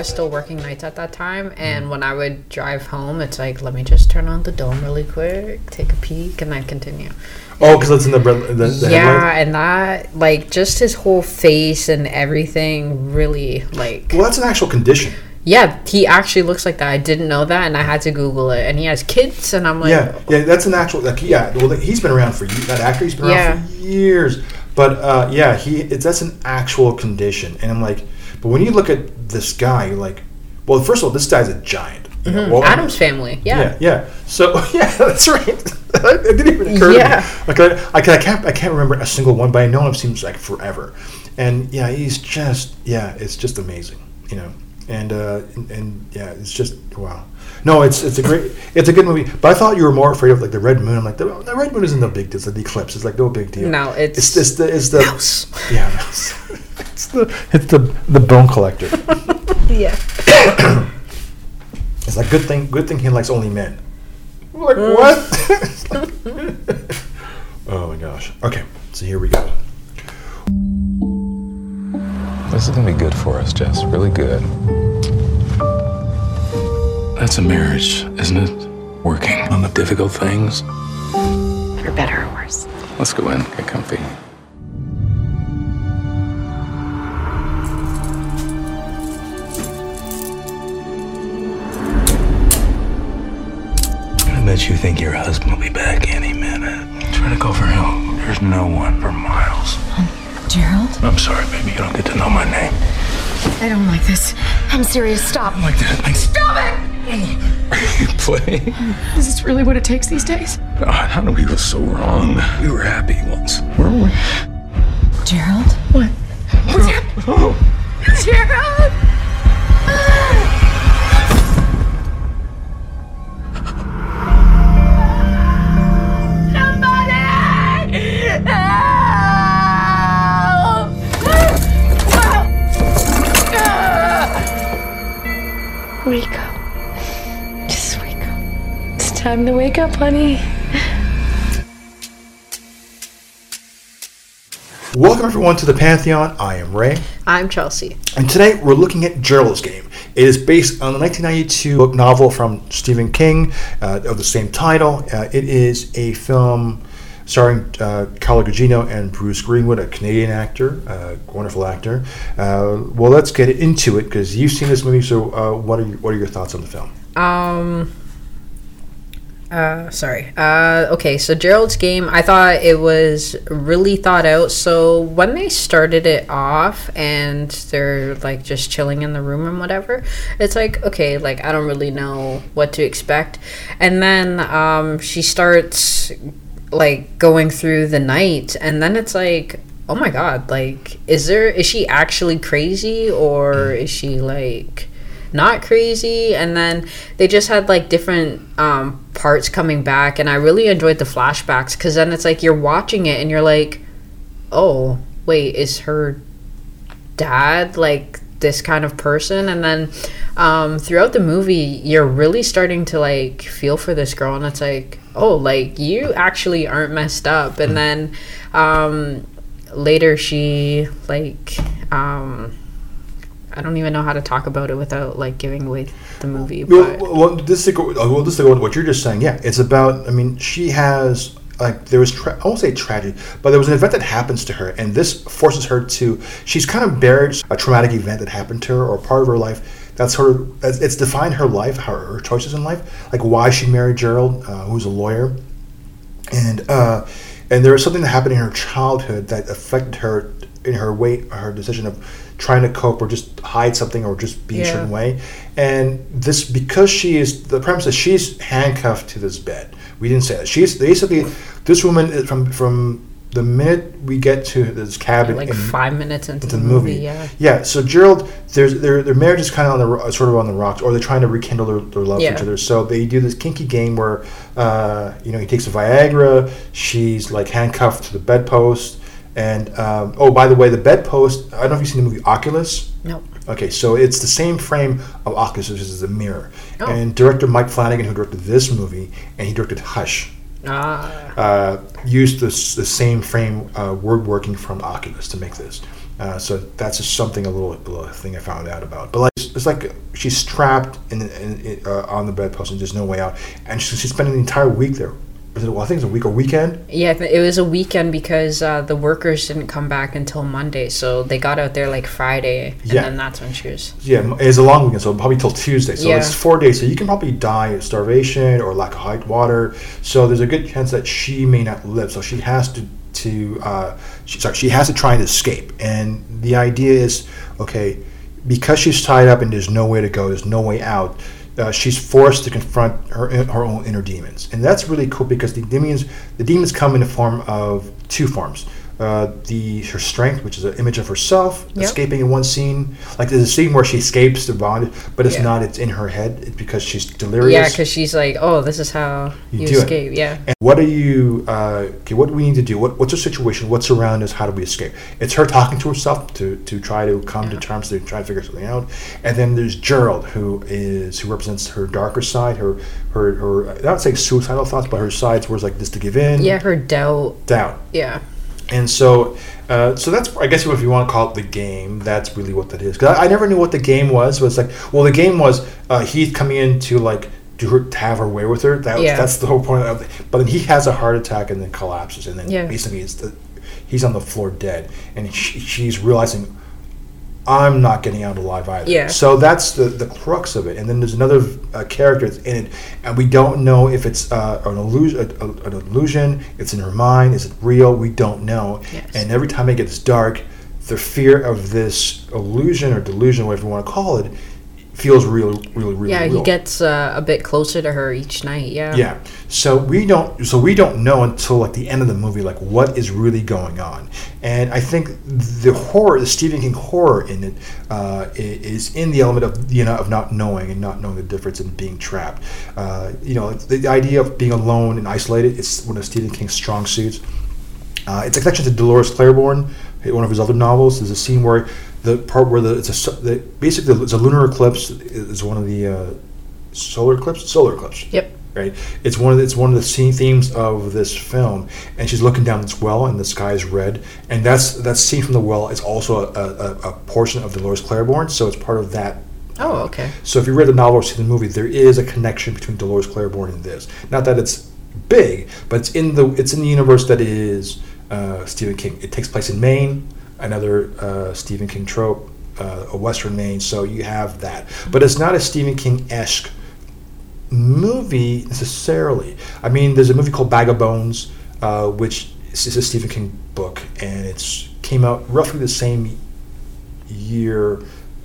was still working nights at that time, and when I would drive home, it's like, let me just turn on the dome really quick, take a peek, and then continue. Oh, because it's in the, the, the yeah, headlight? and that like just his whole face and everything really like Well, that's an actual condition. yeah, he actually looks like that. I didn't know that, and I had to Google it. And he has kids, and I'm like, Yeah, yeah, that's an actual. Like, yeah, well, he's been around for that actor. He's been around Yeah. for years. But uh, yeah, he it's that's an actual condition, and I'm like, but when you look at this guy, you're like, well, first of all, this guy's a giant. You know, well, Mm-hmm. Addams Family. Yeah. Yeah, yeah. So yeah, that's right. it didn't even occur Yeah. to me. Like I, I, I can't, I can't remember a single one, but I know it seems like forever. And yeah, he's just, yeah, it's just amazing, you know. And uh, and, and yeah, it's just wow. No, it's it's a great, it's a good movie. But I thought you were more afraid of like the red moon. I'm like the, the red moon isn't no big deal. It's the eclipse. It's like no big deal. No, it's It's this the it's the Mouse. yeah. mouse. It's the it's the the bone collector. Yeah. It's like good thing good thing he likes only men. I'm like mm. what? oh my gosh. Okay, so here we go. This is gonna be good for us, Jess. Really good. That's a marriage, isn't it? Working on the difficult things. For better or worse. Let's go in, get comfy. Bet you think your husband will be back any minute. Try to go for him. There's no one for miles. Um, Gerald? I'm sorry, baby. You don't get to know my name. I don't like this. I'm serious. Stop. Like that. Stop it! Are you playing? Is this really what it takes these days? God, how did we go so wrong? We were happy once, weren't we? Gerald? What? What's happening? Oh. Gerald! Wake up. Just wake up. It's time to wake up, honey. Welcome everyone to the Pantheon. I am Ray, I'm Chelsea. and today we're looking at Gerald's Game. It is based on the 1992 book novel from Stephen King uh, of the same title. Uh, it is a film starring uh, Carla Gugino and Bruce Greenwood, a Canadian actor, uh, wonderful actor. Uh, well, let's get into it because you've seen this movie. So, uh, what are your, what are your thoughts on the film? Um. Uh, sorry. Uh, okay, so Gerald's game, I thought it was really thought out. So when they started it off and they're like just chilling in the room and whatever, it's like, okay, like I don't really know what to expect. And then um, she starts like going through the night, and then it's like, oh my god, like, is there, is she actually crazy or is she like not crazy? And then they just had like different um, parts coming back and i really enjoyed the flashbacks because then it's like you're watching it and you're like oh wait is her dad like this kind of person? And then um, throughout the movie you're really starting to like feel for this girl and it's like oh like you actually aren't messed up and then um, later she like um, I don't even know how to talk about it without like giving away the movie. Well, But well, this uh, well, this go with what you're just saying. Yeah, it's about. I mean, she has like there was. Tra- I won't say tragedy, but there was an event that happens to her, and this forces her to. She's kind of buried a traumatic event that happened to her, or part of her life. That's her. of it's defined her life, her, her choices in life, like why she married Gerald, uh, who's a lawyer, and uh, and there was something that happened in her childhood that affected her in her way, her decision of trying to cope or just hide something or just be a certain way. And this because she is the premise is she's handcuffed to this bed. We didn't say that. She's basically this woman from from the minute we get to this cabin like in- five minutes into into the the movie. movie, yeah. Yeah. So Gerald, there's their their marriage is kind of on the sort of on the rocks, or they're trying to rekindle their, their love Yeah. for each other. So they do this kinky game where, uh, you know, he takes a Viagra. She's like handcuffed to the bedpost, and um, oh, by the way, the bedpost. I don't know if you've seen the movie Oculus. Nope. Okay, so it's the same frame of Oculus, which is a mirror. Oh. And director Mike Flanagan, who directed this movie, and he directed Hush, Ah, uh, used this, the same frame uh, word working from Oculus to make this. Uh, so that's just something a little, little thing I found out about. But like it's like she's trapped in, in, in uh, on the bedpost and there's no way out, and she's spending the entire week there. Was it, well, I think it's a week or weekend. Yeah, it was a weekend because uh, the workers didn't come back until Monday, so they got out there like Friday, and Yeah. then that's when she was. Yeah, it's a long weekend, so probably till Tuesday. So Yeah. it's four days. So you can probably die of starvation or lack of hot water. So there's a good chance that she may not live. So she has to to uh, she, sorry, she has to try and escape. And the idea is, okay, because she's tied up and there's no way to go, there's no way out. Uh, she's forced to confront her her own inner demons, and that's really cool because the demons the demons come in the form of two forms. Uh, the her strength, which is an image of herself Yep. escaping in one scene. Like there's a scene where she escapes the bondage, but it's Yeah. not. It's in her head. It's because she's delirious. Yeah, because she's like, oh, this is how You you, do it. escape. Yeah. And what are you? Uh, okay, what do we need to do? What, what's the situation? What's around us? How do we escape? It's her talking to herself to, to try to come to terms to try to figure something out. And then there's Gerald, who is who represents her darker side, her her her. I don't say suicidal thoughts, but her sides where it's like this to give in, Yeah, her doubt. doubt. Yeah. And so, uh, so that's I guess if you want to call it the game, that's really what that is. Because I, I never knew what the game was. It's like, well, the game was uh, Heath coming in to like do her to have her way with her. That was, Yeah. that's the whole point of. it. But then he has a heart attack and then collapses, and then Yeah. basically it's the, he's on the floor dead, and she, she's realizing. I'm not getting out alive either. Yeah. So that's the, the crux of it. And then there's another uh, character that's in it, and we don't know if it's uh, an illusion. A, a- an illusion. It's in her mind. Is it real? We don't know. Yes. And every time it gets dark, the fear of this illusion or delusion, whatever you want to call it, feels really, really, really Yeah, real. he gets uh, a bit closer to her each night. Yeah. Yeah. So we don't. So we don't know until like the end of the movie, like what is really going on. And I think the horror, the Stephen King horror in it, uh, is in the element of you know of not knowing and not knowing the difference and being trapped. Uh, you know, the, the idea of being alone and isolated. is one of Stephen King's strong suits. Uh, it's a connection to Dolores Claiborne, one of his other novels. There's a scene where the part where the it's a the, basically it's a lunar eclipse is one of the uh, solar eclipse solar eclipse Yep. right? It's one of the, it's one of the scene themes of this film, and she's looking down this well, and the sky is red, and that's that scene from the well is also a, a, a portion of Dolores Claiborne, so it's part of that. Oh, okay. So if you read the novel or see the movie, there is a connection between Dolores Claiborne and this. Not that it's big, but it's in the it's in the universe that is uh, Stephen King. It takes place in Maine, another uh, Stephen King trope, uh, a Western Maine. So you have that, but it's not a Stephen King esque movie necessarily. I mean, there's a movie called Bag of Bones, uh, which is a Stephen King book, and it's came out roughly the same year,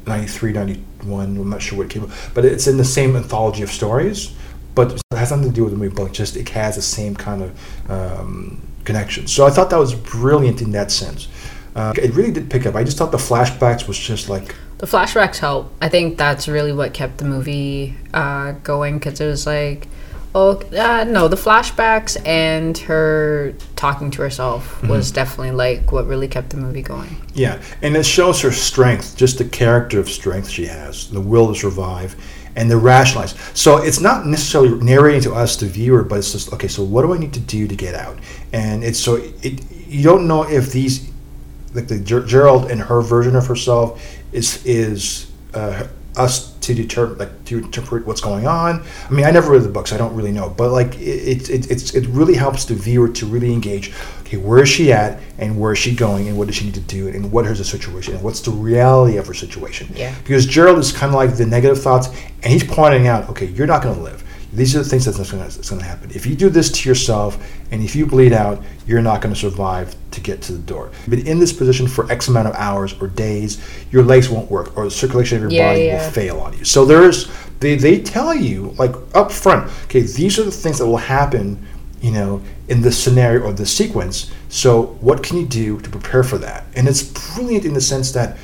93, 91. I'm not sure what it came out, but it's in the same anthology of stories. But it has nothing to do with the movie, but just it has the same kind of um, connection. So I thought that was brilliant in that sense. Uh, it really did pick up. I just thought the flashbacks was just like The flashbacks help. I think that's really what kept the movie uh, going because it was like, oh uh, no, the flashbacks and her talking to herself was definitely like what really kept the movie going. Yeah, and it shows her strength, just the character of strength she has, the will to survive, and the rationalize. So it's not necessarily narrating to us, the viewer, but it's just okay. So what do I need to do to get out? And it's so it you don't know if these like the Ger- Gerald and her version of herself is is uh, us to determine like to interpret what's going on. I mean, I never read the books, I don't really know, but like it it, it's it really helps the viewer to really engage. Okay, where is she at, and where is she going, and what does she need to do, and what is the situation, and what's the reality of her situation? Yeah. Because Gerald is kind of like the negative thoughts, and he's pointing out, okay, you're not going to live. These are the things that's going to happen. If you do this to yourself, and if you bleed out, you're not going to survive to get to the door. But in this position for X amount of hours or days, your legs won't work, or the circulation of your Yeah, body yeah. will fail on you. So there's they they tell you like up front, okay, these are the things that will happen, you know, in this scenario or this sequence. So what can you do to prepare for that? And it's brilliant in the sense that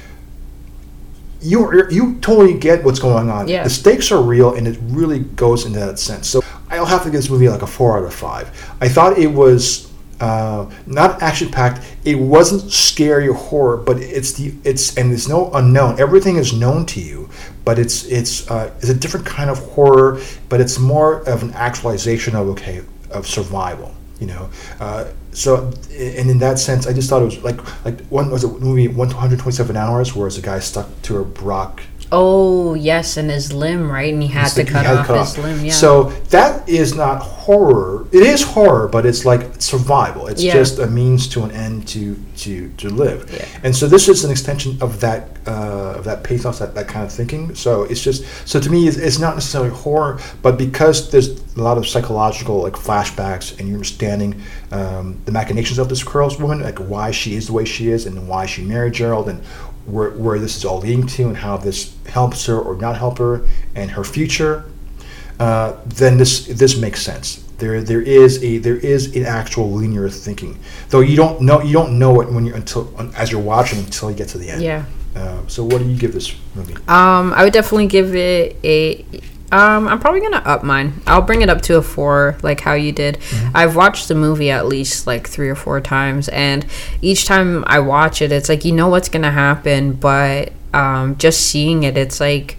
you you totally get what's going on. Yeah. The stakes are real, and it really goes into that sense. So I'll have to give this movie like a four out of five. I thought it was uh, not action packed. It wasn't scary or horror, but it's the it's and there's no unknown. Everything is known to you, but it's it's uh, it's a different kind of horror. But it's more of an actualization of okay of survival. You know, uh, so and in that sense, I just thought it was like like one was it movie one hundred twenty seven hours, where it's a guy stuck to a rock Oh yes, and his limb, right? And he had to cut had off cut his limb. Yeah. So that is not horror. It is horror, but it's like survival. It's Yeah. just a means to an end to to to live. Yeah. And so this is an extension of that uh, of that pathos, that, that kind of thinking. So it's just so to me, it's, it's not necessarily horror, but because there's a lot of psychological like flashbacks, and you're understanding um, the machinations of this girl's woman, like why she is the way she is, and why she married Gerald, and where, where this is all leading to, and how this helps her or not help her, and her future uh, then this this makes sense. There there is a there is an actual linear thinking, though you don't know you don't know it when you until as you're watching until you get to the end. yeah. Uh, so what do you give this movie? Um, I would definitely give it a. Um, I'm probably gonna up mine. I'll bring it up to a four, like how you did. I've watched the movie at least like three or four times, and each time I watch it, it's like you know what's gonna happen, but um, just seeing it, it's like,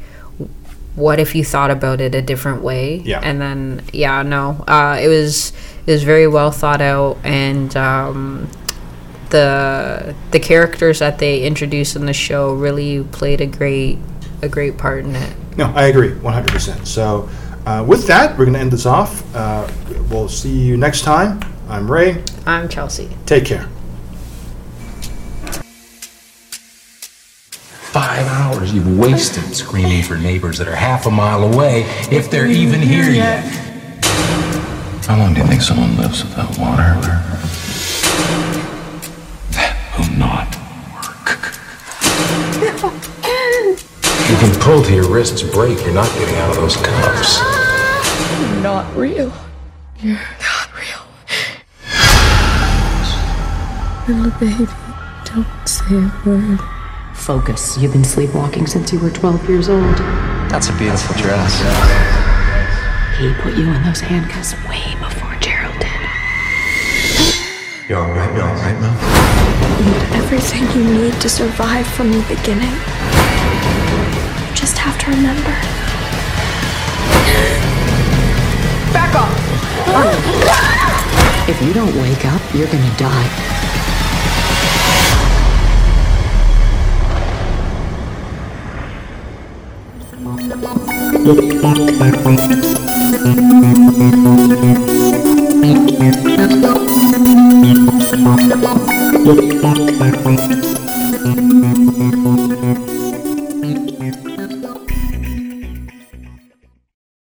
what if you thought about it a different way? Yeah. And then yeah, no, uh, it was it was very well thought out, and um, the the characters that they introduced in the show really played a great a great part in it. No, I agree, 100%. So uh, with that, we're going to end this off. Uh, we'll see you next time. I'm Ray. I'm Chelsea. Take care. Five hours you've wasted screaming for neighbors that are half a mile away, if they're even here yet. How long do you think someone lives without water? Pull till your wrists break. You're not getting out of those cuffs. You're not real. You're not real. Little baby, don't say a word. Focus. You've been sleepwalking since you were 12 years old. That's a beautiful dress. He put you in those handcuffs way before Gerald did. You alright? You alright, Mel? You had everything you need to survive from the beginning. You just have to remember. Back off! If you don't wake up, you're gonna die.